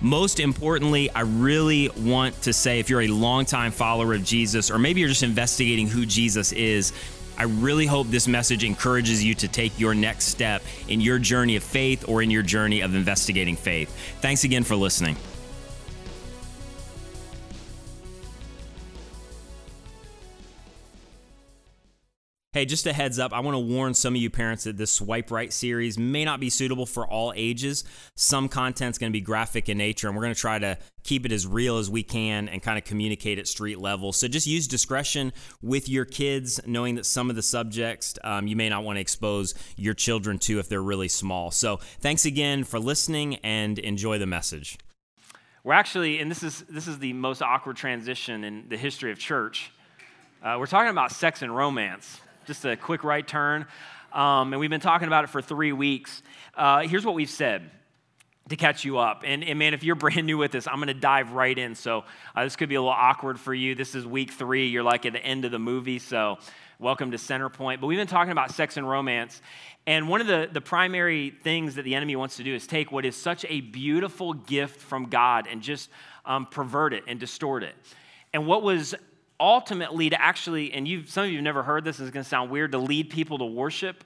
Most importantly, I really want to say if you're a longtime follower of Jesus, or maybe you're just investigating who Jesus is, I really hope this message encourages you to take your next step in your journey of faith or in your journey of investigating faith. Thanks again for listening. Hey, just a heads up, I want to warn some of you parents that this Swipe Right series may not be suitable for all ages. Some content's going to be graphic in nature, and we're going to try to keep it as real as we can and kind of communicate at street level. So just use discretion with your kids, knowing that some of the subjects um, you may not want to expose your children to if they're really small. So thanks again for listening and enjoy the message. We're actually, and this is this is the most awkward transition in the history of church. Uh, we're talking about sex and romance just a quick right turn. Um, and we've been talking about it for three weeks. Uh, here's what we've said to catch you up. And, and, man, if you're brand new with this, I'm going to dive right in. So uh, this could be a little awkward for you. This is week three. You're like at the end of the movie. So welcome to Centerpoint. But we've been talking about sex and romance. And one of the, the primary things that the enemy wants to do is take what is such a beautiful gift from God and just um, pervert it and distort it. And what was ultimately to actually, and you some of you have never heard this, it's going to sound weird, to lead people to worship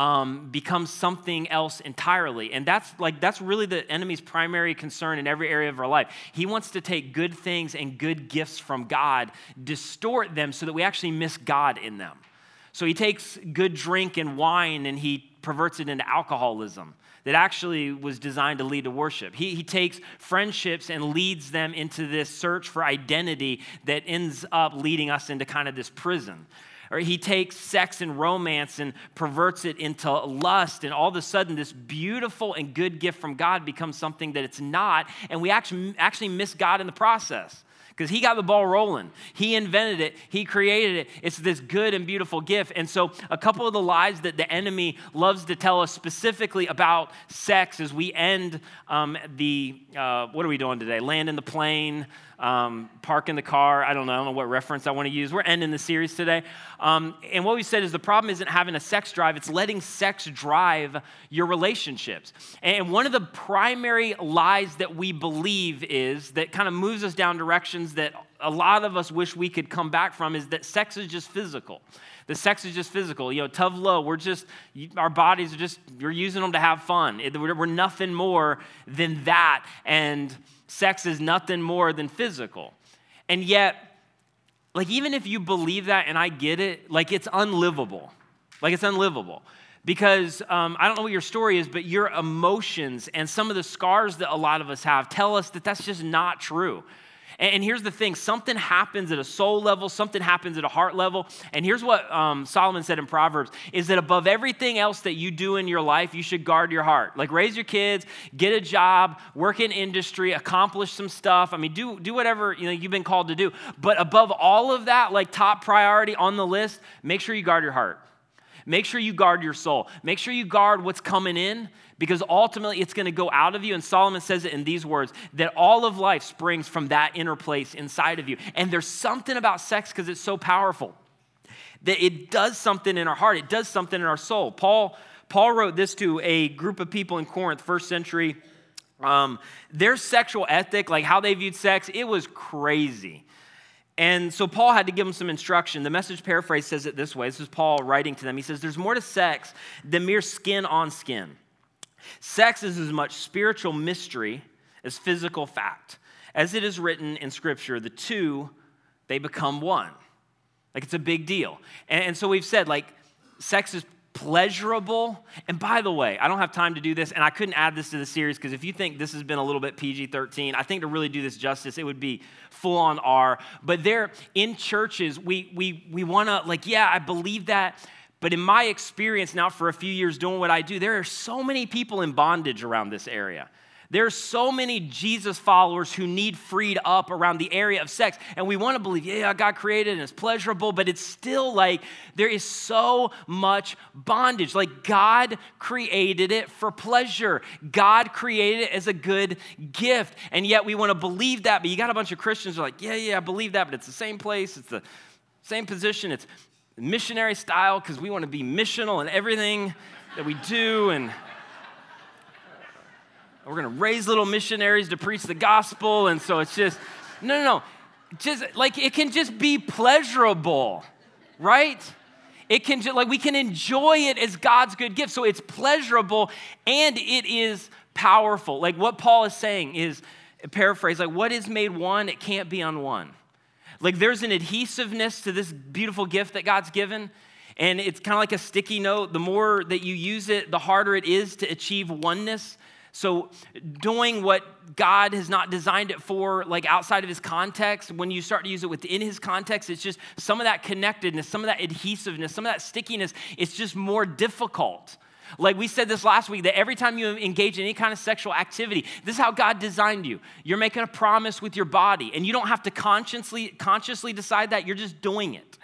um, becomes something else entirely. And that's like that's really the enemy's primary concern in every area of our life. He wants to take good things and good gifts from God, distort them so that we actually miss God in them. So he takes good drink and wine and he perverts it into alcoholism that actually was designed to lead to worship. He, he takes friendships and leads them into this search for identity that ends up leading us into kind of this prison. Or he takes sex and romance and perverts it into lust, and all of a sudden, this beautiful and good gift from God becomes something that it's not, and we actually, actually miss God in the process because he got the ball rolling. He invented it, he created it. It's this good and beautiful gift. And so, a couple of the lies that the enemy loves to tell us specifically about sex as we end um, the, uh, what are we doing today? Land in the plane um, park in the car. I don't know, I don't know what reference I want to use. We're ending the series today. Um, and what we said is the problem isn't having a sex drive, it's letting sex drive your relationships. And one of the primary lies that we believe is that kind of moves us down directions that a lot of us wish we could come back from is that sex is just physical. The sex is just physical. You know, tavlo, we're just, our bodies are just, you're using them to have fun. We're nothing more than that. And sex is nothing more than physical. And yet, like, even if you believe that and I get it, like, it's unlivable. Like, it's unlivable. Because um, I don't know what your story is, but your emotions and some of the scars that a lot of us have tell us that that's just not true. And here's the thing something happens at a soul level, something happens at a heart level. And here's what um, Solomon said in Proverbs is that above everything else that you do in your life, you should guard your heart. Like raise your kids, get a job, work in industry, accomplish some stuff. I mean, do, do whatever you know, you've been called to do. But above all of that, like top priority on the list, make sure you guard your heart. Make sure you guard your soul. Make sure you guard what's coming in because ultimately it's going to go out of you. And Solomon says it in these words that all of life springs from that inner place inside of you. And there's something about sex because it's so powerful that it does something in our heart, it does something in our soul. Paul, Paul wrote this to a group of people in Corinth, first century. Um, their sexual ethic, like how they viewed sex, it was crazy. And so Paul had to give them some instruction. The message paraphrase says it this way. This is Paul writing to them. He says, There's more to sex than mere skin on skin. Sex is as much spiritual mystery as physical fact. As it is written in Scripture, the two, they become one. Like it's a big deal. And, and so we've said, like, sex is pleasurable. And by the way, I don't have time to do this, and I couldn't add this to the series because if you think this has been a little bit PG 13, I think to really do this justice, it would be full on R. But there in churches, we, we, we want to, like, yeah, I believe that. But in my experience now for a few years doing what I do, there are so many people in bondage around this area. There's so many Jesus followers who need freed up around the area of sex. And we want to believe, yeah, God created and it's pleasurable, but it's still like there is so much bondage. Like God created it for pleasure, God created it as a good gift. And yet we want to believe that, but you got a bunch of Christians who are like, yeah, yeah, I believe that, but it's the same place, it's the same position, it's missionary style because we want to be missional in everything that we do. And we're going to raise little missionaries to preach the gospel. And so it's just, no, no, no. Just like it can just be pleasurable, right? It can just, like we can enjoy it as God's good gift. So it's pleasurable and it is powerful. Like what Paul is saying is, paraphrase, like what is made one, it can't be unone. Like there's an adhesiveness to this beautiful gift that God's given. And it's kind of like a sticky note. The more that you use it, the harder it is to achieve oneness. So, doing what God has not designed it for, like outside of his context, when you start to use it within his context, it's just some of that connectedness, some of that adhesiveness, some of that stickiness, it's just more difficult. Like we said this last week, that every time you engage in any kind of sexual activity, this is how God designed you. You're making a promise with your body, and you don't have to consciously, consciously decide that, you're just doing it.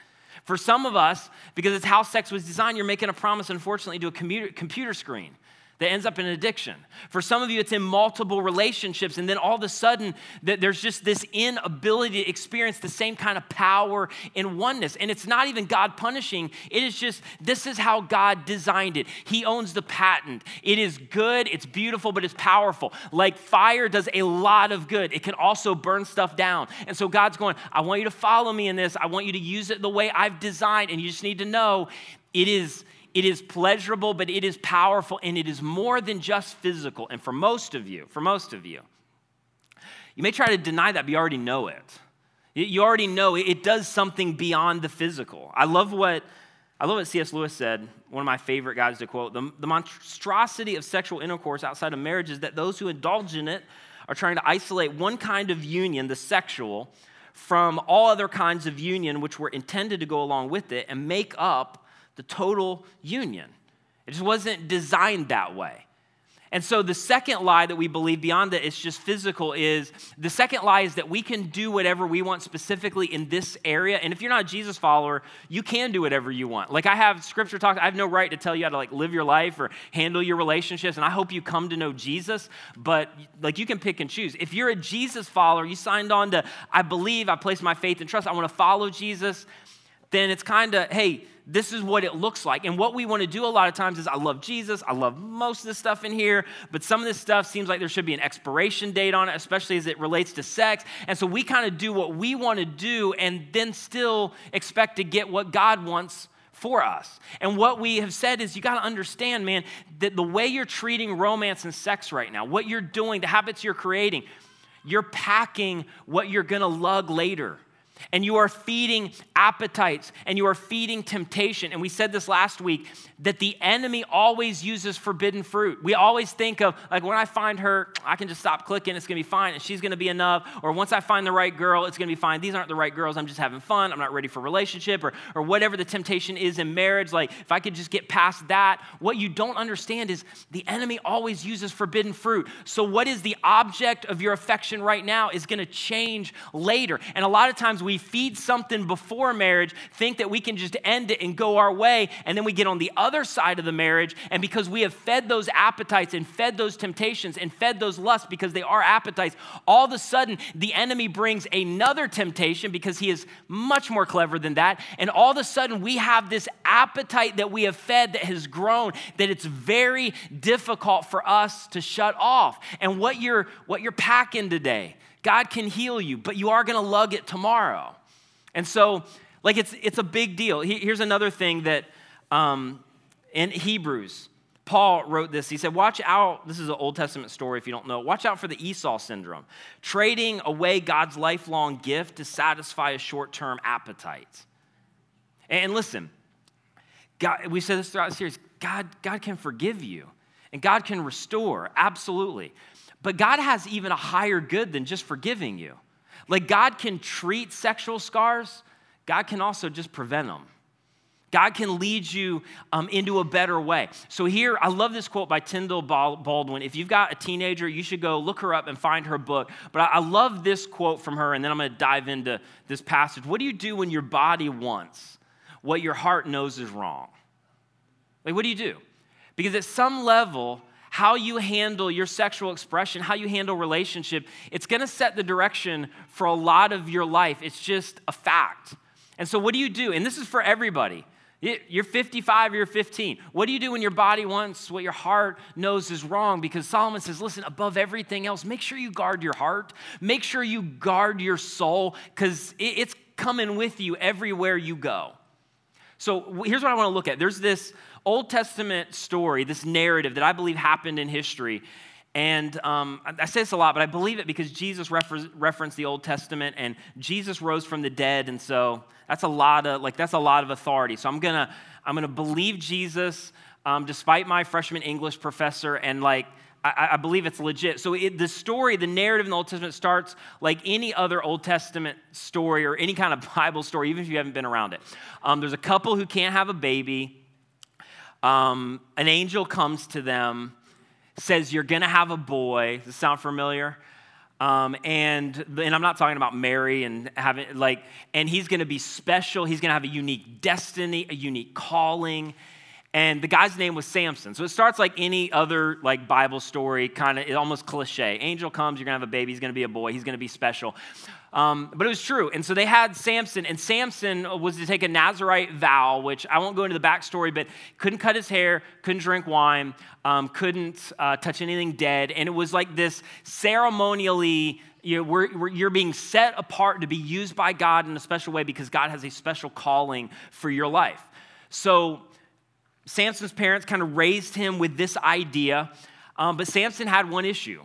For some of us, because it's how sex was designed, you're making a promise, unfortunately, to a computer, computer screen that ends up in addiction. For some of you, it's in multiple relationships, and then all of a sudden, that there's just this inability to experience the same kind of power in oneness. And it's not even God punishing, it is just this is how God designed it. He owns the patent. It is good, it's beautiful, but it's powerful. Like fire does a lot of good, it can also burn stuff down. And so God's going, I want you to follow me in this, I want you to use it the way I've designed, and you just need to know it is it is pleasurable, but it is powerful, and it is more than just physical. And for most of you, for most of you, you may try to deny that, but you already know it. You already know it does something beyond the physical. I love what I love what C.S. Lewis said, one of my favorite guys to quote. The, the monstrosity of sexual intercourse outside of marriage is that those who indulge in it are trying to isolate one kind of union, the sexual, from all other kinds of union which were intended to go along with it and make up the total union. It just wasn't designed that way. And so the second lie that we believe beyond that it's just physical is the second lie is that we can do whatever we want specifically in this area. And if you're not a Jesus follower, you can do whatever you want. Like I have scripture talk, I have no right to tell you how to like live your life or handle your relationships. And I hope you come to know Jesus, but like you can pick and choose. If you're a Jesus follower, you signed on to I believe, I place my faith and trust, I want to follow Jesus, then it's kind of, hey, this is what it looks like. And what we want to do a lot of times is I love Jesus. I love most of the stuff in here, but some of this stuff seems like there should be an expiration date on it, especially as it relates to sex. And so we kind of do what we want to do and then still expect to get what God wants for us. And what we have said is you got to understand, man, that the way you're treating romance and sex right now, what you're doing, the habits you're creating, you're packing what you're going to lug later and you are feeding appetites and you are feeding temptation. And we said this last week that the enemy always uses forbidden fruit. We always think of, like, when I find her, I can just stop clicking, it's gonna be fine, and she's gonna be enough. Or once I find the right girl, it's gonna be fine. These aren't the right girls, I'm just having fun, I'm not ready for relationship, or, or whatever the temptation is in marriage. Like, if I could just get past that, what you don't understand is the enemy always uses forbidden fruit. So, what is the object of your affection right now is gonna change later. And a lot of times we feed something before marriage, think that we can just end it and go our way, and then we get on the other side of the marriage, and because we have fed those appetites and fed those temptations and fed those lusts because they are appetites, all of a sudden the enemy brings another temptation because he is much more clever than that, and all of a sudden we have this appetite that we have fed that has grown that it's very difficult for us to shut off. And what you're what you're packing today God can heal you, but you are going to lug it tomorrow. And so, like, it's, it's a big deal. Here's another thing that um, in Hebrews, Paul wrote this. He said, Watch out. This is an Old Testament story if you don't know. Watch out for the Esau syndrome, trading away God's lifelong gift to satisfy a short term appetite. And listen, God, we said this throughout the series God, God can forgive you and God can restore, absolutely. But God has even a higher good than just forgiving you. Like God can treat sexual scars, God can also just prevent them. God can lead you um, into a better way. So, here, I love this quote by Tyndall Baldwin. If you've got a teenager, you should go look her up and find her book. But I, love this quote from her, and then I'm going to dive into this passage. What do you do when your body wants what your heart knows is wrong? Like, what do you do? Because at some level, how you handle your sexual expression, how you handle relationship, it's going to set the direction for a lot of your life. It's just a fact. And so, what do you do? And this is for everybody. You're 55, you're 15. What do you do when your body wants what your heart knows is wrong? Because Solomon says, listen, above everything else, make sure you guard your heart. Make sure you guard your soul because it's coming with you everywhere you go. So here's what I want to look at there's this Old Testament story, this narrative that I believe happened in history. And um, I say this a lot, but I believe it because Jesus refer- referenced the Old Testament and Jesus rose from the dead. And so that's a lot of, like, that's a lot of authority. So I'm to, I'm to believe Jesus um, despite my freshman English professor and like, I, I believe it's legit. So it, the story, the narrative in the Old Testament starts like any other Old Testament story or any kind of Bible story, even if you haven't been around it. Um, there's a couple who can't have a baby. Um, an angel comes to them says you're going to have a boy. Does this sound familiar? Um, and and I'm not talking about Mary and having like, and he's going to be special. He's going to have a unique destiny, a unique calling. And the guy's name was Samson. So it starts like any other like Bible story, kind of almost cliche. Angel comes, you're gonna have a baby, he's gonna be a boy, he's gonna be special. Um, but it was true. And so they had Samson, and Samson was to take a Nazarite vow, which I won't go into the backstory, but couldn't cut his hair, couldn't drink wine, um, couldn't uh, touch anything dead. And it was like this ceremonially you you're being set apart to be used by God in a special way because God has a special calling for your life. So Samson's parents kind of raised him with this idea, um, but Samson had one issue.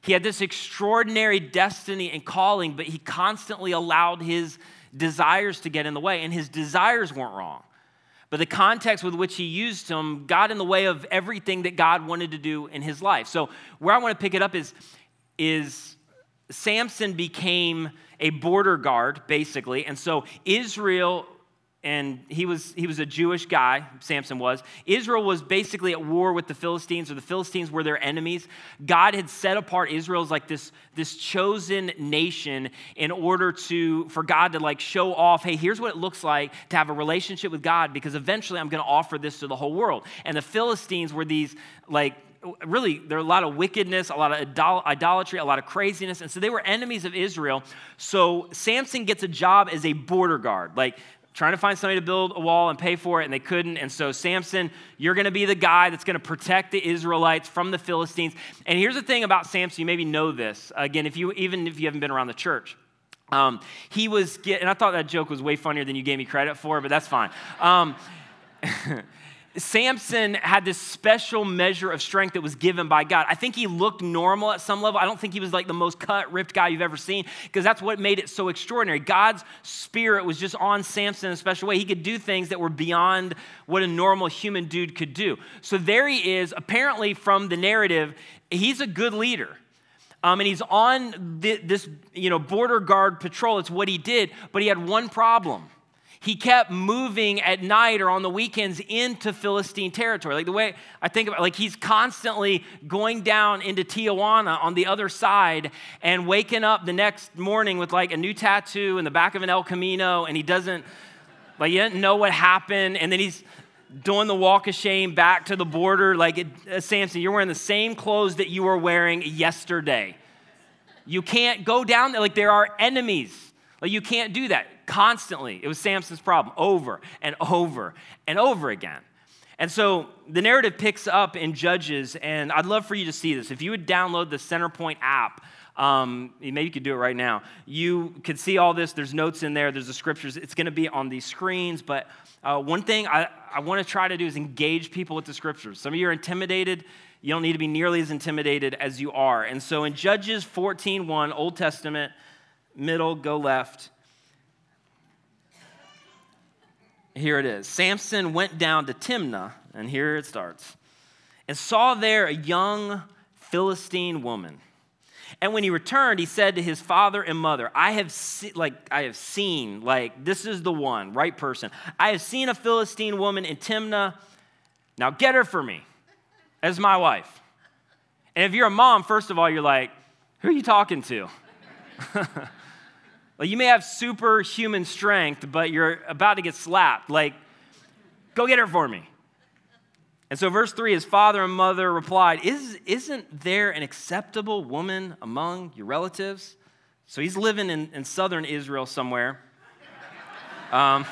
He had this extraordinary destiny and calling, but he constantly allowed his desires to get in the way, and his desires weren't wrong. But the context with which he used them got in the way of everything that God wanted to do in his life. So, where I want to pick it up is, is Samson became a border guard, basically. And so, Israel and he was he was a Jewish guy, Samson was. Israel was basically at war with the Philistines, or the Philistines were their enemies. God had set apart Israel as like this, this chosen nation in order to for God to like show off, hey, here's what it looks like to have a relationship with God, because eventually I'm gonna offer this to the whole world. And the Philistines were these like really there are a lot of wickedness a lot of idolatry a lot of craziness and so they were enemies of israel so samson gets a job as a border guard like trying to find somebody to build a wall and pay for it, and they couldn't. And so, Samson, you're going to be the guy that's going to protect the Israelites from the Philistines. And here's the thing about Samson, you maybe know this. Again, if you even if you haven't been around the church. Um, he was, get, and I thought that joke was way funnier than you gave me credit for, but that's fine. Um, Samson had this special measure of strength that was given by God. I think he looked normal at some level. I don't think he was like the most cut, ripped guy you've ever seen because that's what made it so extraordinary. God's spirit was just on Samson in a special way. He could do things that were beyond what a normal human dude could do. So there he is, apparently from the narrative, he's a good leader. Um, and he's on this, you know, border guard patrol. It's what he did, but he had one problem he kept moving at night or on the weekends into Philistine territory. Like the way I think about it, like he's constantly going down into Tijuana on the other side and waking up the next morning with like a new tattoo in the back of an El Camino and he doesn't like he doesn't know what happened and then he's doing the walk of shame back to the border like it, uh, Samson you're wearing the same clothes that you were wearing yesterday. You can't go down there like there are enemies. Like you can't do that constantly. It was Samson's problem over and over and over again. And so the narrative picks up in Judges, and I'd love for you to see this. If you would download the Centerpoint app, um, maybe you could do it right now. You could see all this. There's notes in there, there's the scriptures. It's going to be on these screens. But uh, one thing I, I want to try to do is engage people with the scriptures. Some of you are intimidated. You don't need to be nearly as intimidated as you are. And so in Judges 14 1, Old Testament, middle, go left. Here it is. Samson went down to Timnah, and here it starts, and saw there a young Philistine woman. And when he returned, he said to his father and mother, I have like I have seen, like this is the one, right person. I have seen a Philistine woman in Timnah. Now get her for me as my wife. And if you're a mom, first of all, you're like, who are you talking to? like you may have superhuman strength, but you're about to get slapped. Like, go get her for me. And so, verse 3 his father and mother replied, Is, Isn't there an acceptable woman among your relatives? So, he's living in, in southern Israel somewhere. Um,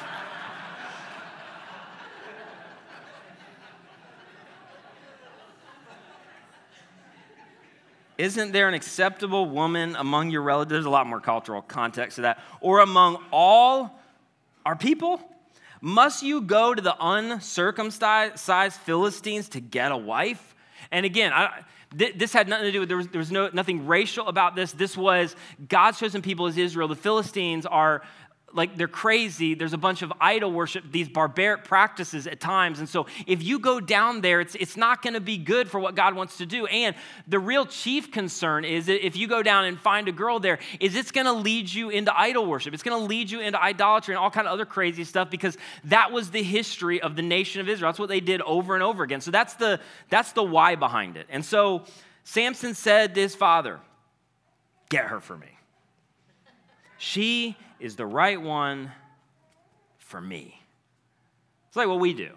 Isn't there an acceptable woman among your relatives? There's a lot more cultural context to that. Or among all our people? Must you go to the uncircumcised Philistines to get a wife? And again, I, this had nothing to do with, there was, there was no, nothing racial about this. This was God's chosen people as Israel. The Philistines are like they're crazy. There's a bunch of idol worship, these barbaric practices at times. And so if you go down there, it's, it's not going to be good for what God wants to do. And the real chief concern is if you go down and find a girl there, is it's going to lead you into idol worship. It's going to lead you into idolatry and all kind of other crazy stuff because that was the history of the nation of Israel. That's what they did over and over again. So that's the, that's the why behind it. And so Samson said to his father, get her for me. She is the right one for me. It's like what we do.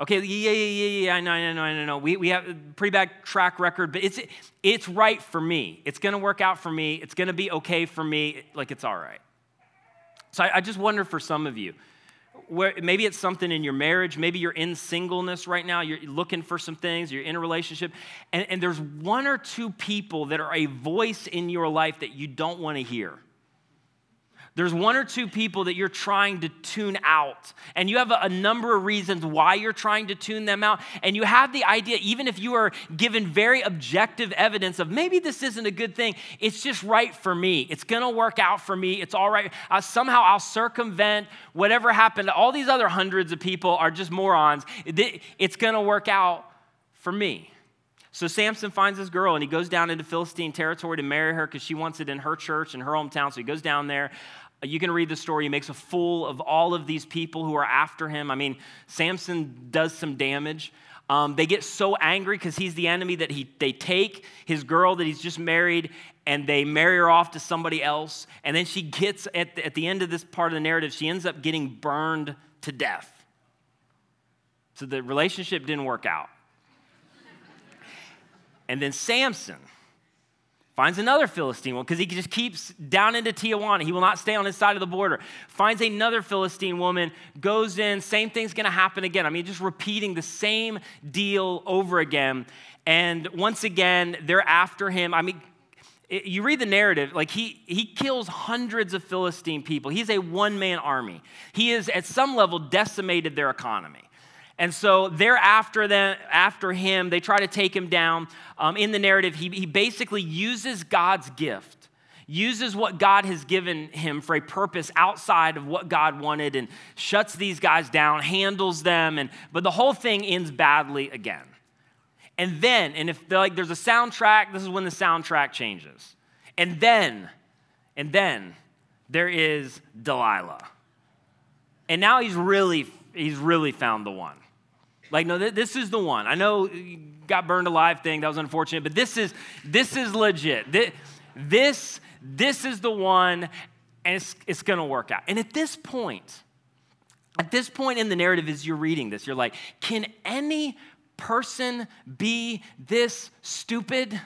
Okay, yeah, yeah, yeah, yeah, I know, I know, I know. We, we have a pretty bad track record, but it's, it's right for me. It's going to work out for me. It's going to be okay for me. Like it's all right. So I, I just wonder for some of you, where maybe it's something in your marriage, maybe you're in singleness right now, you're looking for some things, you're in a relationship, and, and there's one or two people that are a voice in your life that you don't want to hear. There's one or two people that you're trying to tune out, and you have a, number of reasons why you're trying to tune them out. And you have the idea, even if you are given very objective evidence of maybe this isn't a good thing, it's just right for me. It's gonna work out for me. It's all right. Uh, somehow I'll circumvent whatever happened. All these other hundreds of people are just morons. It's gonna work out for me. So Samson finds this girl and he goes down into Philistine territory to marry her because she wants it in her church in her hometown. So he goes down there. You can read the story. He makes a fool of all of these people who are after him. I mean, Samson does some damage. Um, they get so angry because he's the enemy that he, they take his girl that he's just married and they marry her off to somebody else. And then she gets, at the, at the end of this part of the narrative, she ends up getting burned to death. So the relationship didn't work out. and then Samson Finds another Philistine woman because he just keeps down into Tijuana. He will not stay on his side of the border. Finds another Philistine woman, goes in, same thing's gonna happen again. I mean, just repeating the same deal over again. And once again, they're after him. I mean, you read the narrative, like he, he kills hundreds of Philistine people. He's a one man army. He has, at some level, decimated their economy. And so they're after, them, after him. They try to take him down. Um, in the narrative, he, he basically uses God's gift, uses what God has given him for a purpose outside of what God wanted, and shuts these guys down, handles them. And, but the whole thing ends badly again. And then, and if like there's a soundtrack, this is when the soundtrack changes. And then, and then there is Delilah. And now he's really, he's really found the one. Like, no, this is the one. I know got burned alive thing, that was unfortunate, but this is this is legit. This this, this is the one, and it's, it's gonna work out. And at this point, at this point in the narrative, as you're reading this, you're like, can any person be this stupid?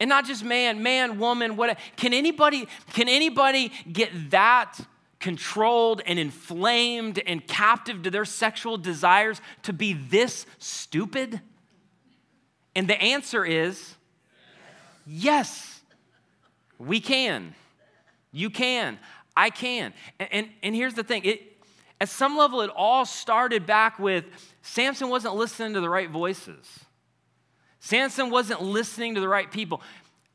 And not just man, man, woman, what can anybody can anybody get that controlled and inflamed and captive to their sexual desires to be this stupid? And the answer is yes, we can. You can. I can. And, and, and here's the thing it, at some level, it all started back with Samson wasn't listening to the right voices. Samson wasn't listening to the right people.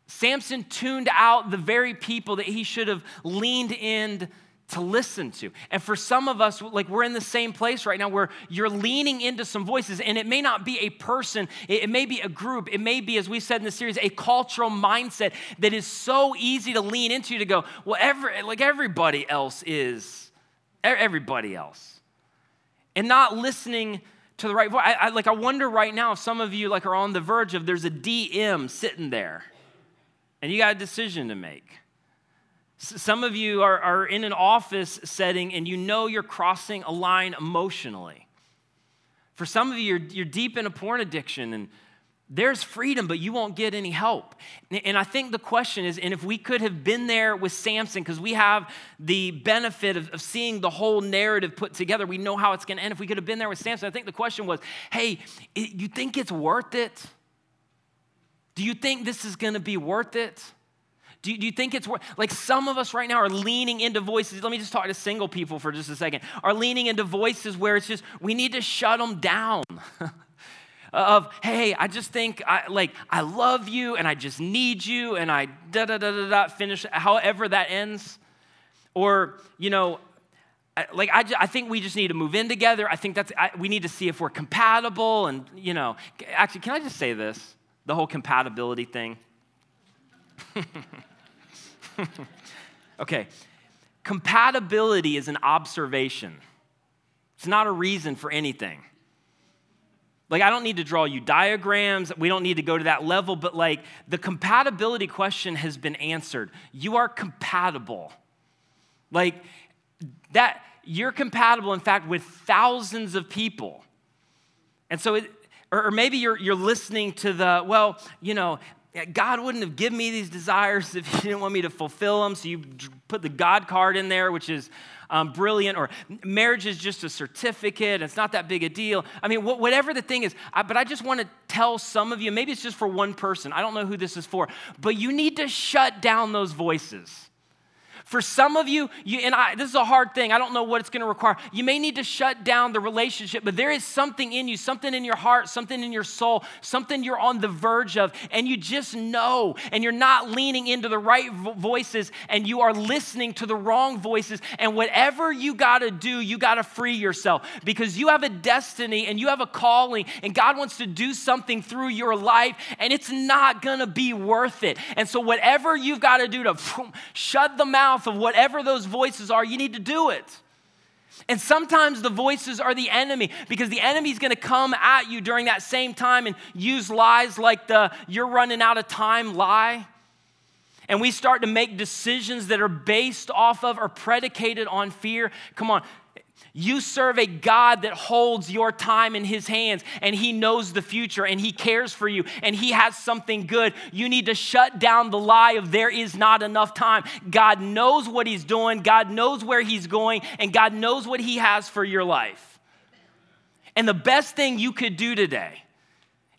Samson tuned out the very people that he should have leaned in to listen to. And for some of us, like we're in the same place right now where you're leaning into some voices, and it may not be a person, it, may be a group, it may be, as we said in the series, a cultural mindset that is so easy to lean into to go, well, every, like everybody else is, everybody else. And not listening to the right voice. I, I, like I wonder right now if some of you like are on the verge of there's a DM sitting there, and you got a decision to make. Some of you are, are in an office setting and you know you're crossing a line emotionally. For some of you, you're, you're deep in a porn addiction and there's freedom, but you won't get any help. And I think the question is, and if we could have been there with Samson, because we have the benefit of, of, seeing the whole narrative put together, we know how it's going to end. If we could have been there with Samson, I think the question was, hey, you think it's worth it? Do you think this is going to be worth it? Do you, do you think it's worth like some of us right now are leaning into voices? Let me just talk to single people for just a second. Are leaning into voices where it's just we need to shut them down. of hey i just think i like i love you and i just need you and i da da da da da finish however that ends or you know like I, I think we just need to move in together i think that's I, we need to see if we're compatible and you know actually can i just say this the whole compatibility thing okay compatibility is an observation it's not a reason for anything like, I don't need to draw you diagrams. We don't need to go to that level, but like the compatibility question has been answered. You are compatible. Like, that, you're compatible, in fact, with thousands of people. And so, it, or, maybe you're, you're listening to the, well, you know, God wouldn't have given me these desires if He didn't want me to fulfill them. So you put the God card in there, which is um, brilliant, or marriage is just a certificate, it's not that big a deal. I mean, wh- whatever the thing is, I, but I just want to tell some of you, maybe it's just for one person, I don't know who this is for, but you need to shut down those voices. For some of you, you and I, this is a hard thing. I don't know what it's going to require. You may need to shut down the relationship, but there is something in you, something in your heart, something in your soul, something you're on the verge of, and you just know, and you're not leaning into the right voices, and you are listening to the wrong voices. And whatever you got to do, you got to free yourself because you have a destiny and you have a calling, and God wants to do something through your life, and it's not going to be worth it. And so, whatever you've got to do to shut the mouth mouth of whatever those voices are, you need to do it. And sometimes the voices are the enemy because the enemy is going to come at you during that same time and use lies like the you're running out of time lie. And we start to make decisions that are based off of or predicated on fear. Come on, you serve a God that holds your time in His hands and He knows the future and He cares for you and He has something good. You need to shut down the lie of there is not enough time. God knows what He's doing, God knows where He's going, and God knows what He has for your life. And the best thing you could do today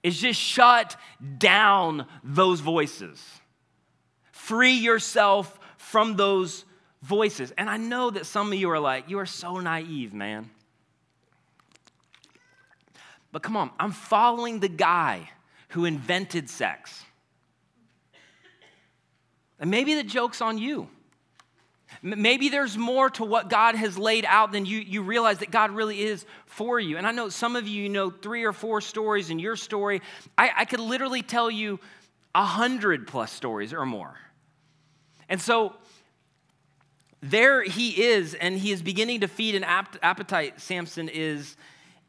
is just shut down those voices, free yourself from those voices. And I know that some of you are like, you are so naive, man. But come on, I'm following the guy who invented sex. And maybe the joke's on you. Maybe there's more to what God has laid out than you, you realize that God really is for you. And I know some of you, you know three or four stories in your story. I, I could literally tell you a hundred plus stories or more. And so there he is, and he is beginning to feed an appetite, Samson is.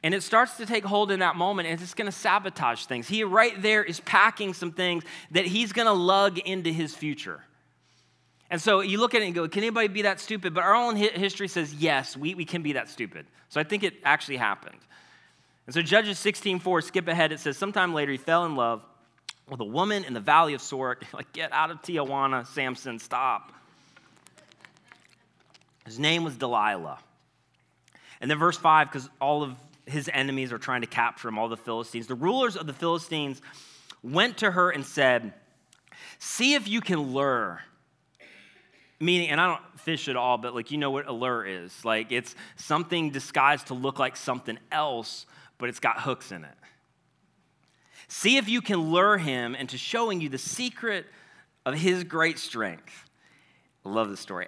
And it starts to take hold in that moment, and it's going to sabotage things. He right there is packing some things that he's going to lug into his future. And so you look at it and go, can anybody be that stupid? But our own history says, yes, we, we can be that stupid. So I think it actually happened. And so Judges 16:4, skip ahead, it says, sometime later he fell in love with a woman in the valley of Sorek. Like, get out of Tijuana, Samson, stop. His name was Delilah. And then verse 5, because all of his enemies are trying to capture him, all the Philistines. The rulers of the Philistines went to her and said, See if you can lure. Meaning, and I don't fish at all, but like you know what a lure is. Like it's something disguised to look like something else, but it's got hooks in it. See if you can lure him into showing you the secret of his great strength. I love the story.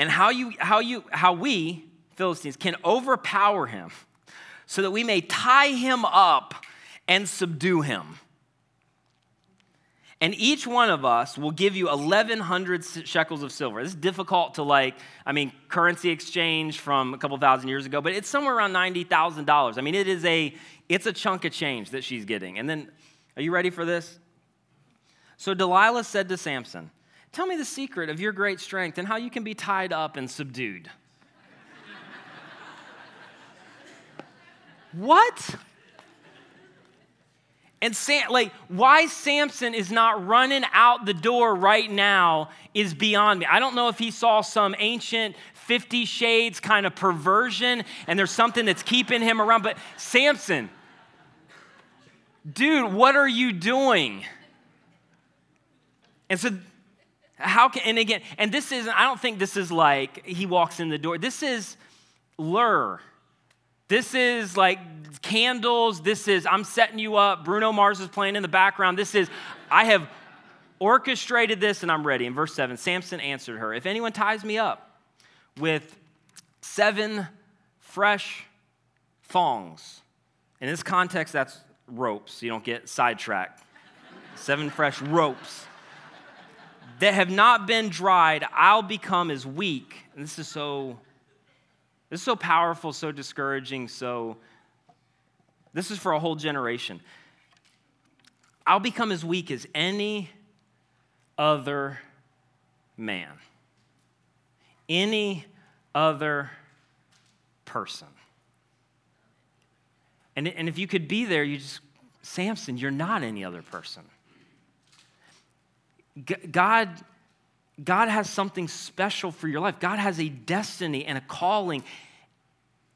And how you how you how we Philistines can overpower him so that we may tie him up and subdue him. And each one of us will give you 1,100 shekels of silver. This is difficult to like, I mean, currency exchange from a couple thousand years ago, but it's somewhere around $90,000. I mean, it is a, it's a chunk of change that she's getting. And then, are you ready for this? So Delilah said to Samson, Tell me the secret of your great strength and how you can be tied up and subdued. what? And Sam, like, why Samson is not running out the door right now is beyond me. I don't know if he saw some ancient Fifty Shades kind of perversion and there's something that's keeping him around. But Samson, dude, what are you doing? And so, how can, and again, and this isn't, I don't think this is like he walks in the door. This is lure. This is like candles. This is, I'm setting you up. Bruno Mars is playing in the background. This is, I have orchestrated this and I'm ready. In verse 7, Samson answered her If anyone ties me up with seven fresh thongs, in this context, that's ropes, you don't get sidetracked. seven fresh ropes that have not been dried, I'll become as weak. And this is so this is so powerful, so discouraging, so this is for a whole generation. I'll become as weak as any other man, any other person. And, and if you could be there, you just, Samson, you're not any other person. God God has something special for your life. God has a destiny and a calling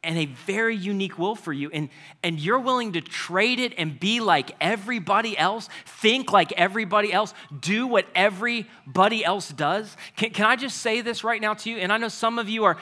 and a very unique will for you. And, and you're willing to trade it and be like everybody else, think like everybody else, do what everybody else does. Can, can I just say this right now to you? And I know some of you are,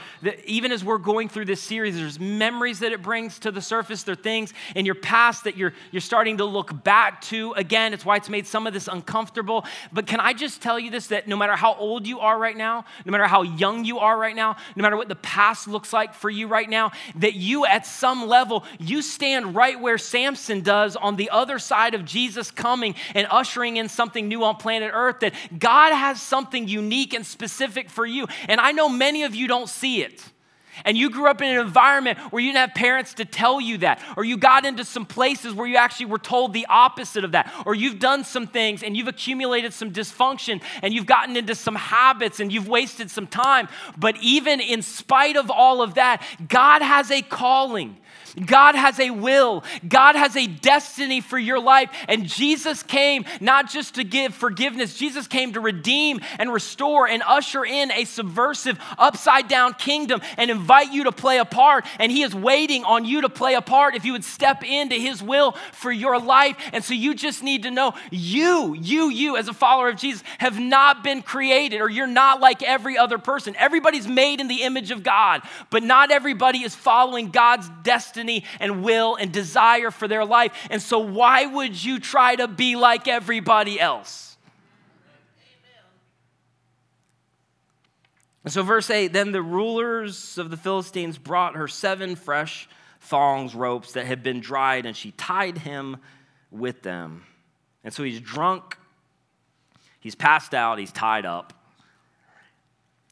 even as we're going through this series, there's memories that it brings to the surface. There are things in your past that you're, you're starting to look back to again. It's why it's made some of this uncomfortable. But can I just tell you this that no matter how old you are right now, no matter how young you are right now, no matter what the past looks like for you right now, that you at some level, you stand right where Samson does on the other side of Jesus coming and ushering in something new on planet Earth, that God has something unique and specific for you. And I know many of you don't see it. And you grew up in an environment where you didn't have parents to tell you that, or you got into some places where you actually were told the opposite of that, or you've done some things and you've accumulated some dysfunction and you've gotten into some habits and you've wasted some time. But even in spite of all of that, God has a calling. God has a will, God has a destiny for your life. And Jesus came not just to give forgiveness, Jesus came to redeem and restore and usher in a subversive, upside down kingdom and invite you to play a part. And He is waiting on you to play a part if you would step into His will for your life. And so you just need to know you, you, you, as a follower of Jesus, have not been created or you're not like every other person. Everybody's made in the image of God, but not everybody is following God's destiny destiny and will and desire for their life. And so, why would you try to be like everybody else? And so, verse 8 then the rulers of the Philistines brought her seven fresh thongs, ropes that had been dried, and she tied him with them. And so he's drunk, he's passed out, he's tied up.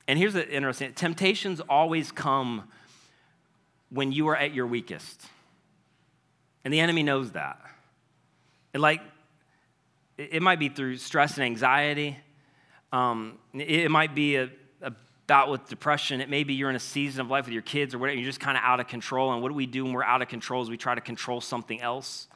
And here's the interesting temptations always come when you are at your weakest. And the enemy knows that. And like, it might be through stress and anxiety. Um, it might be a, bout with depression. It may be you're in a season of life with your kids or whatever. You're just kind of out of control. And what do we do when we're out of control? Is we try to control something else.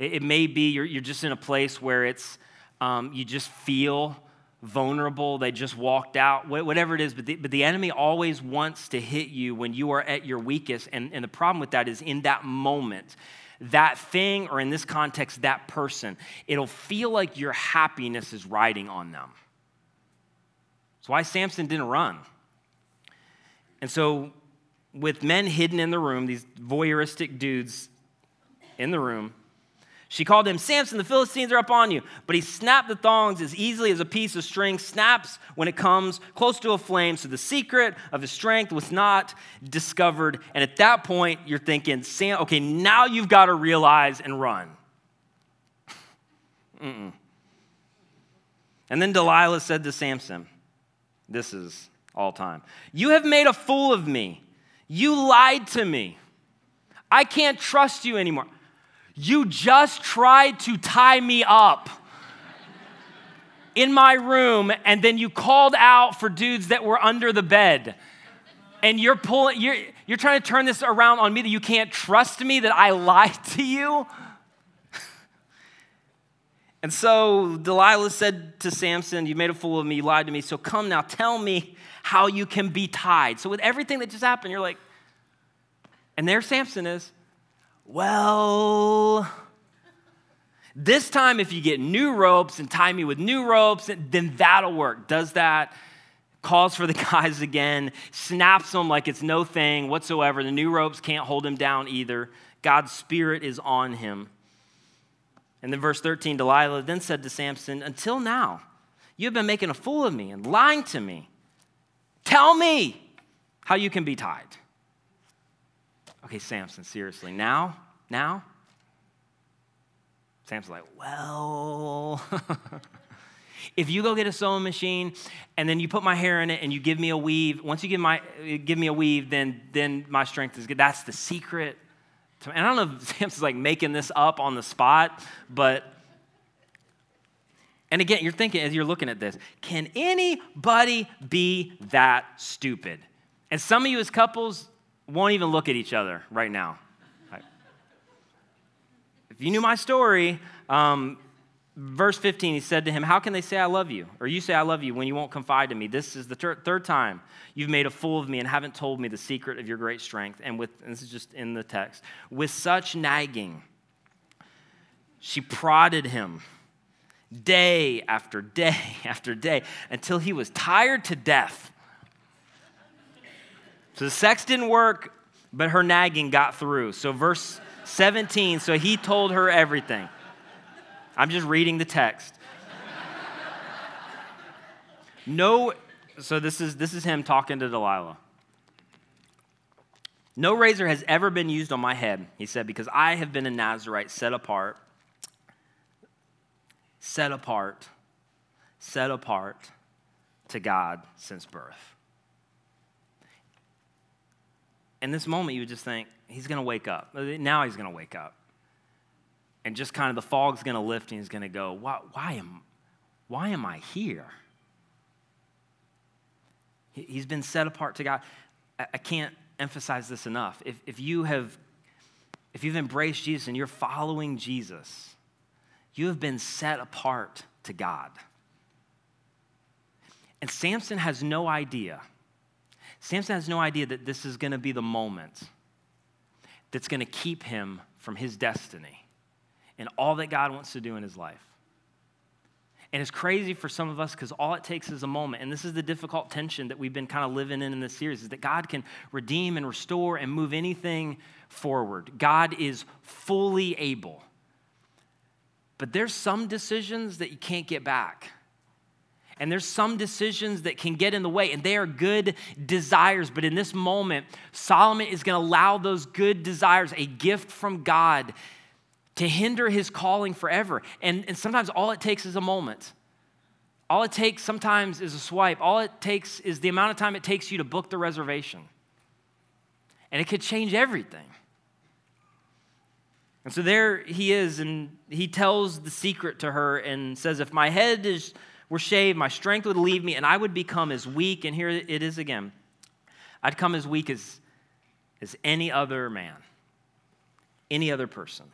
It, it may be you're, you're just in a place where it's um, you just feel vulnerable, they just walked out, whatever it is. But the, but the enemy always wants to hit you when you are at your weakest. And, and the problem with that is in that moment, that thing, or in this context, that person, it'll feel like your happiness is riding on them. Why Samson didn't run. And so, with men hidden in the room, these voyeuristic dudes in the room, She called him, Samson, the Philistines are up on you. But he snapped the thongs as easily as a piece of string snaps when it comes close to a flame. So the secret of his strength was not discovered. And at that point, you're thinking, Sam, okay, now you've got to realize and run. Mm-mm. And then Delilah said to Samson, This is all time, You have made a fool of me. You lied to me. I can't trust you anymore. You just tried to tie me up in my room, and then you called out for dudes that were under the bed. And you're pulling, you're, you're trying to turn this around on me that you can't trust me, that I lied to you. And so Delilah said to Samson, You made a fool of me, you lied to me. So come now, tell me how you can be tied. So, with everything that just happened, you're like, and there Samson is. Well, this time, if you get new ropes and tie me with new ropes, then that'll work. Does that? Calls for the guys again, snaps them like it's no thing whatsoever. The new ropes can't hold him down either. God's spirit is on him. And then, verse 13 Delilah then said to Samson, Until now, you have been making a fool of me and lying to me. Tell me how you can be tied. Okay, Samson, seriously, now? Now? Samson's like, well, if you go get a sewing machine and then you put my hair in it and you give me a weave, once you give, my, give me a weave, then, then my strength is good. That's the secret. And I don't know if Samson's like making this up on the spot, but, and again, you're thinking as you're looking at this, can anybody be that stupid? And some of you as couples, won't even look at each other right now. If you knew my story, um, verse 15, he said to him, How can they say I love you? Or you say I love you when you won't confide in me? This is the ter- third time you've made a fool of me and haven't told me the secret of your great strength. And with, and this is just in the text, with such nagging, she prodded him day after day after day until he was tired to death. So the sex didn't work, but her nagging got through. So, verse 17, so he told her everything. I'm just reading the text. No, so this is, this is him talking to Delilah. No razor has ever been used on my head, he said, because I have been a Nazarite set apart, set apart, set apart to God since birth. in this moment, you would just think, he's going to wake up. Now he's going to wake up. And just kind of the fog's going to lift and he's going to go, why, why, am, why am I here? He's been set apart to God. I can't emphasize this enough. If, if you have if you've embraced Jesus and you're following Jesus, you have been set apart to God. And Samson has no idea Samson has no idea that this is going to be the moment that's going to keep him from his destiny and all that God wants to do in his life. And it's crazy for some of us because all it takes is a moment. And this is the difficult tension that we've been kind of living in in this series is that God can redeem and restore and move anything forward. God is fully able. But there's some decisions that you can't get back. And there's some decisions that can get in the way, and they are good desires. But in this moment, Solomon is going to allow those good desires, a gift from God, to hinder his calling forever. And, and sometimes all it takes is a moment. All it takes sometimes is a swipe. All it takes is the amount of time it takes you to book the reservation. And it could change everything. And so there he is, and he tells the secret to her and says, If my head is were shaved, my strength would leave me, and I would become as weak, and here it is again. I'd come as weak as, as any other man, any other person.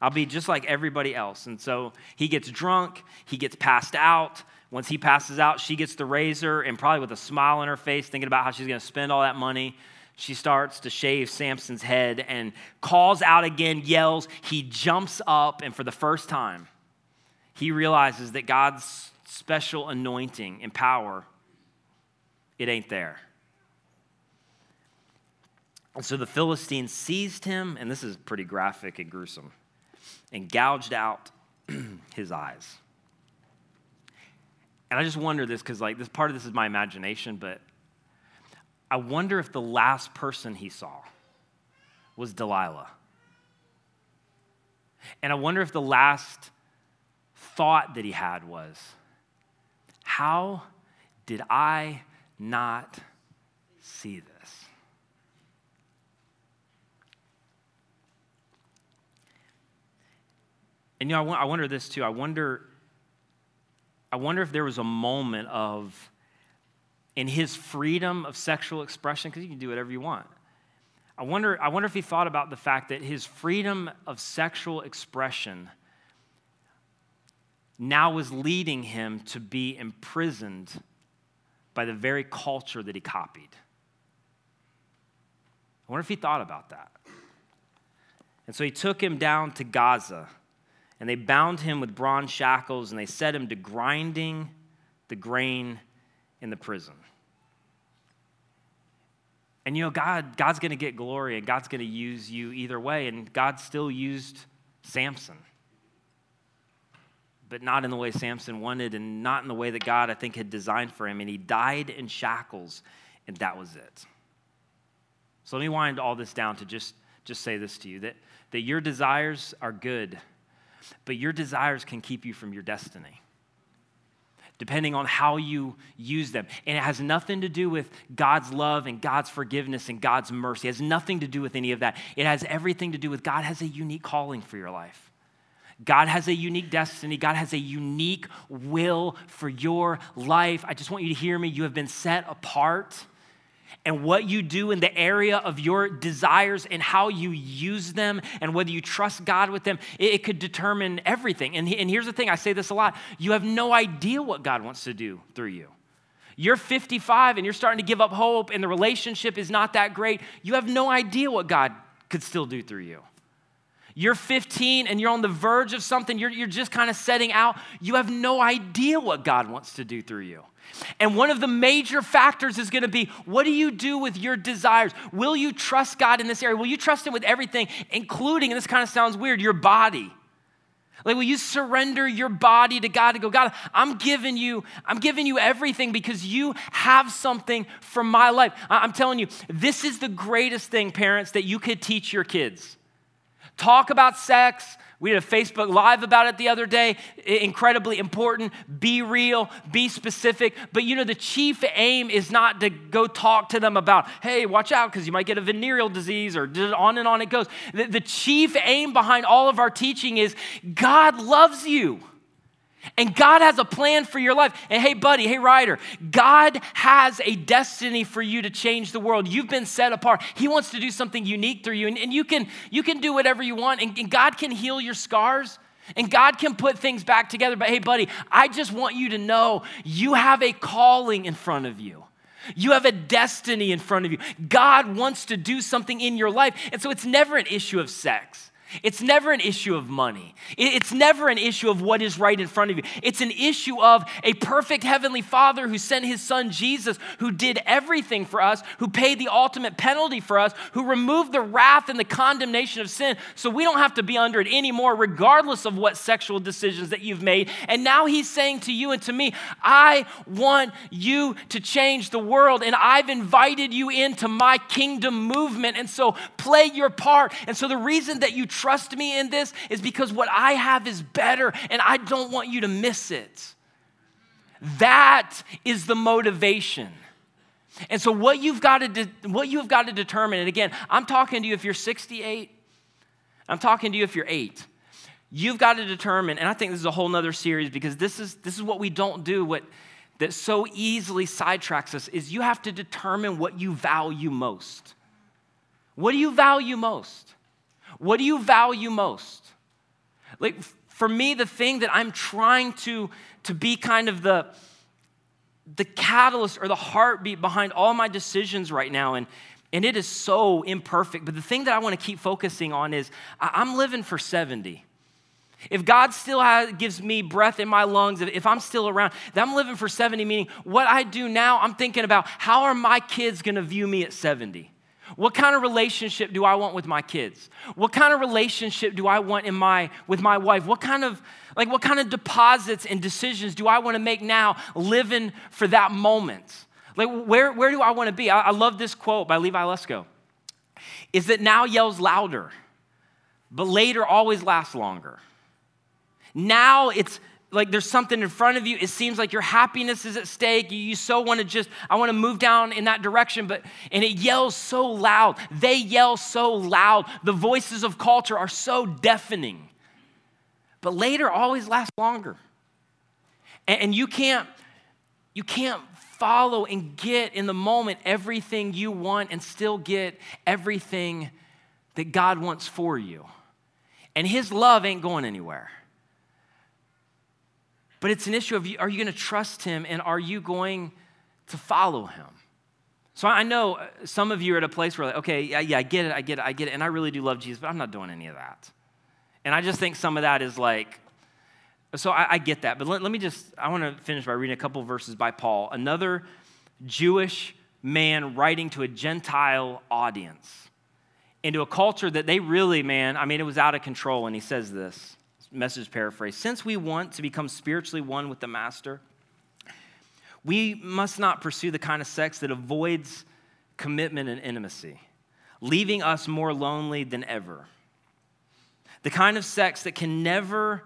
I'll be just like everybody else. And so he gets drunk, he gets passed out. Once he passes out, she gets the razor, and probably with a smile on her face, thinking about how she's going to spend all that money she starts to shave Samson's head and calls out again, yells. He jumps up, and for the first time, he realizes that God's special anointing and power, it ain't there. And so the Philistines seized him, and this is pretty graphic and gruesome. And gouged out his eyes. And I just wonder this because, like, this part of this is my imagination, but I wonder if the last person he saw was Delilah. And I wonder if the last thought that he had was, How did I not see this? And you know, I wonder this too. I wonder, I wonder if there was a moment of, in his freedom of sexual expression, because you can do whatever you want. I wonder, I wonder if he thought about the fact that his freedom of sexual expression now was leading him to be imprisoned by the very culture that he copied. I wonder if he thought about that. And so he took him down to Gaza and they bound him with bronze shackles, and they set him to grinding the grain in the prison. And you know, God, God's going to get glory, and God's going to use you either way. And God still used Samson, but not in the way Samson wanted, and not in the way that God, I think, had designed for him. And he died in shackles, and that was it. So let me wind all this down to just, just say this to you that, that your desires are good but your desires can keep you from your destiny depending on how you use them. And it has nothing to do with God's love and God's forgiveness and God's mercy. It has nothing to do with any of that. It has everything to do with God has a unique calling for your life. God has a unique destiny. God has a unique will for your life. I just want you to hear me. You have been set apart and what you do in the area of your desires and how you use them and whether you trust God with them, it, it could determine everything. And, and here's the thing I say this a lot you have no idea what God wants to do through you. You're 55 and you're starting to give up hope, and the relationship is not that great. You have no idea what God could still do through you. You're 15 and you're on the verge of something, you're, you're just kind of setting out. You have no idea what God wants to do through you. And one of the major factors is going to be what do you do with your desires? Will you trust God in this area? Will you trust Him with everything, including, and this kind of sounds weird, your body? Like, will you surrender your body to God and go, God, I'm giving you, I'm giving you everything because you have something for my life. I'm telling you, this is the greatest thing, parents, that you could teach your kids. Talk about sex, we did a Facebook Live about it the other day. Incredibly important. Be real, be specific. But you know, the chief aim is not to go talk to them about, hey, watch out because you might get a venereal disease or on and on it goes. The, the chief aim behind all of our teaching is God loves you. And God has a plan for your life. And hey, buddy, hey, Ryder, God has a destiny for you to change the world. You've been set apart. He wants to do something unique through you. And, and you, can, you can do whatever you want, and, and God can heal your scars. And God can put things back together. But hey, buddy, I just want you to know you have a calling in front of you. You have a destiny in front of you. God wants to do something in your life. And so it's never an issue of sex. It's never an issue of money. It's never an issue of what is right in front of you. It's an issue of a perfect heavenly Father who sent his son Jesus, who did everything for us, who paid the ultimate penalty for us, who removed the wrath and the condemnation of sin so we don't have to be under it anymore, regardless of what sexual decisions that you've made. And now he's saying to you and to me, I want you to change the world, and I've invited you into my kingdom movement. And so play your part. And so the reason that you trust me in this is because what I have is better and I don't want you to miss it. That is the motivation. And so what you've got to de- what you've got to determine and again, I'm talking to you if you're 68, I'm talking to you if you're 8. You've got to determine and I think this is a whole nother series because this is this is what we don't do what that so easily sidetracks us is you have to determine what you value most. What do you value most? What do you value most? Like, for me, the thing that I'm trying to, to be kind of the, the catalyst or the heartbeat behind all my decisions right now, and, and it is so imperfect, but the thing that I want to keep focusing on is I'm living for 70. If God still has, gives me breath in my lungs, if, I'm still around, I'm living for 70, meaning what I do now, I'm thinking about how are my kids gonna view me at 70? What kind of relationship do I want with my kids? What kind of relationship do I want in my with my wife? What kind of like what kind of deposits and decisions do I want to make now living for that moment? Like where, where do I want to be? I, I love this quote by Levi Lusko. Is that now yells louder, but later always lasts longer. Now it's like there's something in front of you. It seems like your happiness is at stake. You, you so want to just, I want to move down in that direction, but, and it yells so loud. They yell so loud. The voices of culture are so deafening. But later always lasts longer. And, and you can't, you can't follow and get in the moment everything you want and still get everything that God wants for you. And His love ain't going anywhere. But it's an issue of are you going to trust him and are you going to follow him? So I know uh, some of you are at a place where, like, okay, yeah, yeah, I get it, I get it, I get it, and I really do love Jesus, but I'm not doing any of that. And I just think some of that is like, so I, I get that. But let, let me just, I want to finish by reading a couple verses by Paul, another Jewish man writing to a Gentile audience into a culture that they really, man, I mean, it was out of control. And he says this message paraphrase. Since we want to become spiritually one with the Master, we must not pursue the kind of sex that avoids commitment and intimacy, leaving us more lonely than ever. The kind of sex that can never,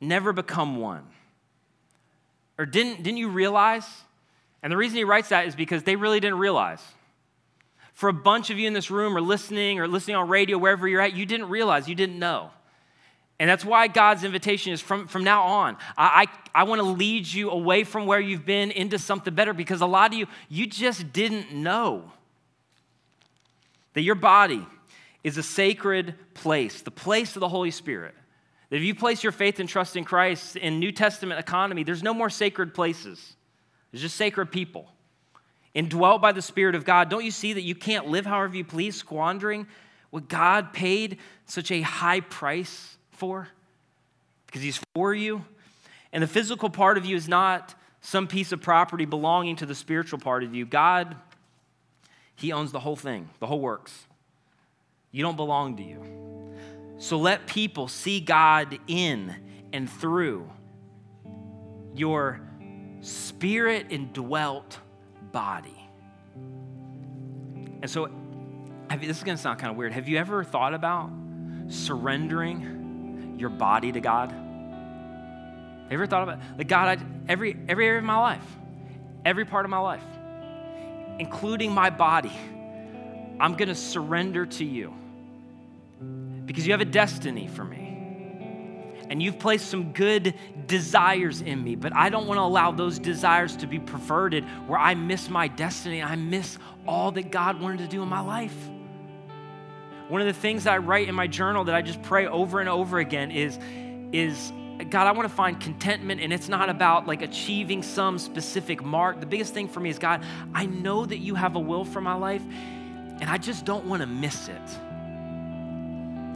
never become one. Or didn't, didn't you realize? And the reason he writes that is because they really didn't realize. For a bunch of you in this room or listening or listening on radio, wherever you're at, you didn't realize, you didn't know. And that's why God's invitation is from, from now on. I, I, I want to lead you away from where you've been into something better because a lot of you, you just didn't know that your body is a sacred place, the place of the Holy Spirit. That if you place your faith and trust in Christ in New Testament economy, there's no more sacred places. There's just sacred people. Indwelt by the Spirit of God, don't you see that you can't live however you please, squandering what God paid such a high price for? Because He's for you. And the physical part of you is not some piece of property belonging to the spiritual part of you. God, He owns the whole thing, the whole works. You don't belong to you. So let people see God in and through your spirit indwelt body. And so, you, this is going to sound kind of weird. Have you ever thought about surrendering your body to God? Have you ever thought about like God, I, every every area of my life, every part of my life, including my body, I'm gonna surrender to you. Because you have a destiny for me. And you've placed some good desires in me, but I don't want to allow those desires to be perverted where I miss my destiny. I miss all that God wanted to do in my life. One of the things I write in my journal that I just pray over and over again is, is God, I want to find contentment, and it's not about like achieving some specific mark. The biggest thing for me is, God, I know that you have a will for my life, and I just don't want to miss it.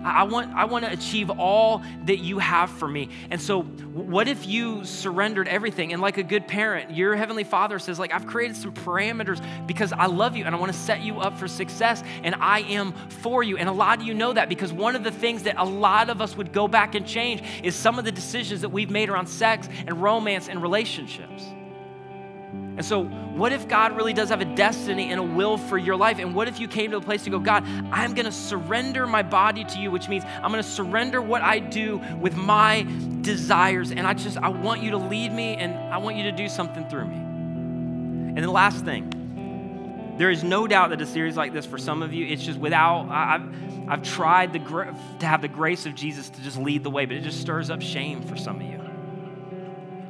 I want, I want to achieve all that you have for me. And so, what if you surrendered everything? And like a good parent, your heavenly father says, like, I've created some parameters because I love you and I want to set you up for success and I am for you. And a lot of you know that because one of the things that a lot of us would go back and change is some of the decisions that we've made around sex and romance and relationships. And so, what if God really does have a destiny and a will for your life? And what if you came to a place to go, God, I'm going to surrender my body to you, which means I'm going to surrender what I do with my desires. And I just, I want you to lead me and I want you to do something through me. And the last thing, there is no doubt that a series like this for some of you, it's just without, I've, I've tried the, to have the grace of Jesus to just lead the way, but it just stirs up shame for some of you.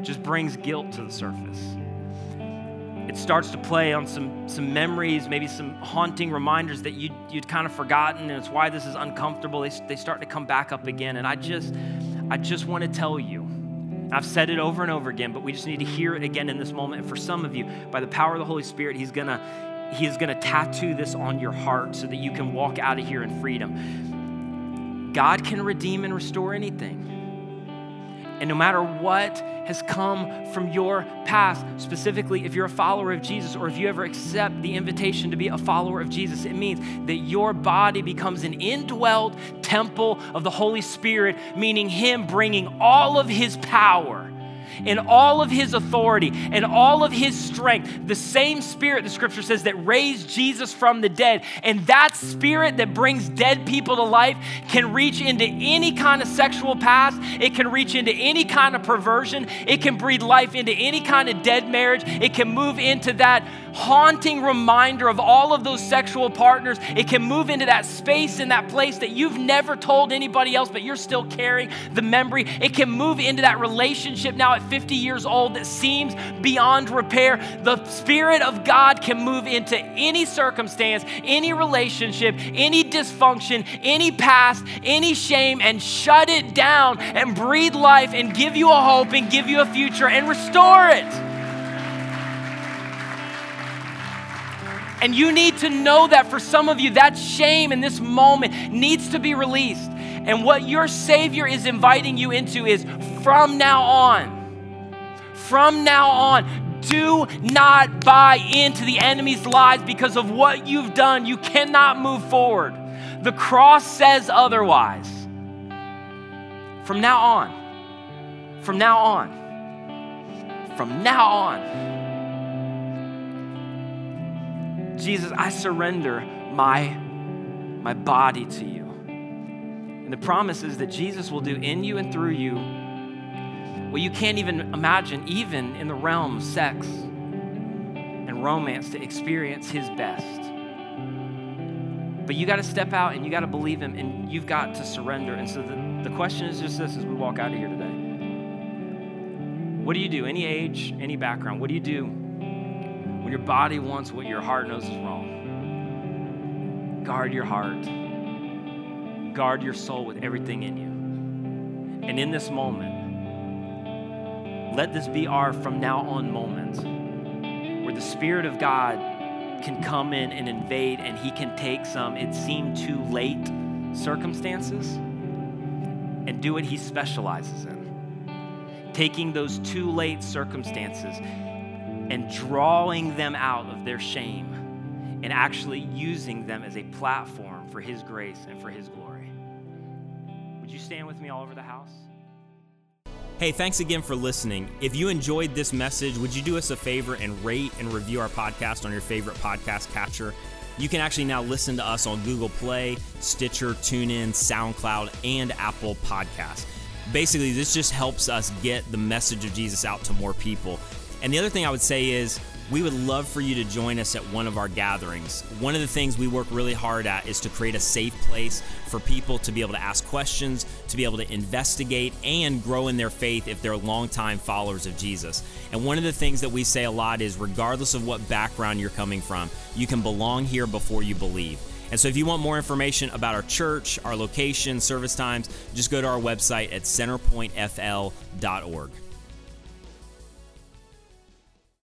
It just brings guilt to the surface it starts to play on some, some memories, maybe some haunting reminders that you'd, you'd kind of forgotten, and it's why this is uncomfortable. They, they start to come back up again. And I just, I just want to tell you, I've said it over and over again, but we just need to hear it again in this moment. And for some of you, by the power of the Holy Spirit, He's gonna, He is gonna tattoo this on your heart so that you can walk out of here in freedom. God can redeem and restore anything. And no matter what has come from your past, specifically if you're a follower of Jesus or if you ever accept the invitation to be a follower of Jesus, it means that your body becomes an indwelled temple of the Holy Spirit, meaning Him bringing all of His power in all of his authority and all of his strength. The same spirit, the scripture says, that raised Jesus from the dead. And that spirit that brings dead people to life can reach into any kind of sexual past, it can reach into any kind of perversion, it can breathe life into any kind of dead marriage, it can move into that haunting reminder of all of those sexual partners. It can move into that space in that place that you've never told anybody else, but you're still carrying the memory. It can move into that relationship now at 50 years old that seems beyond repair. The Spirit of God can move into any circumstance, any relationship, any dysfunction, any past, any shame, and shut it down and breathe life and give you a hope and give you a future and restore it. And you need to know that for some of you, that shame in this moment needs to be released. And what your Savior is inviting you into is from now on, from now on, do not buy into the enemy's lies because of what you've done. You cannot move forward. The cross says otherwise. From now on, from now on, from now on. Jesus, I surrender my, my body to you. And the promise is that Jesus will do in you and through you what you can't even imagine, even in the realm of sex and romance, to experience His best. But you got to step out and you got to believe Him and you've got to surrender. And so the, the question is just this as we walk out of here today What do you do? Any age, any background, what do you do your body wants what your heart knows is wrong. Guard your heart, guard your soul with everything in you. And in this moment, let this be our from now on moment where the Spirit of God can come in and invade and He can take some, it seemed too late circumstances and do what He specializes in. Taking those too late circumstances and drawing them out of their shame and actually using them as a platform for His grace and for His glory. Would you stand with me all over the house? Hey, thanks again for listening. If you enjoyed this message, would you do us a favor and rate and review our podcast on your favorite podcast catcher? You can actually now listen to us on Google Play, Stitcher, TuneIn, SoundCloud, and Apple Podcasts. Basically, this just helps us get the message of Jesus out to more people. And the other thing I would say is we would love for you to join us at one of our gatherings. One of the things we work really hard at is to create a safe place for people to be able to ask questions, to be able to investigate, and grow in their faith if they're longtime followers of Jesus. And one of the things that we say a lot is regardless of what background you're coming from, you can belong here before you believe. And so, if you want more information about our church, our location, service times, just go to our website at centerpointfl.org.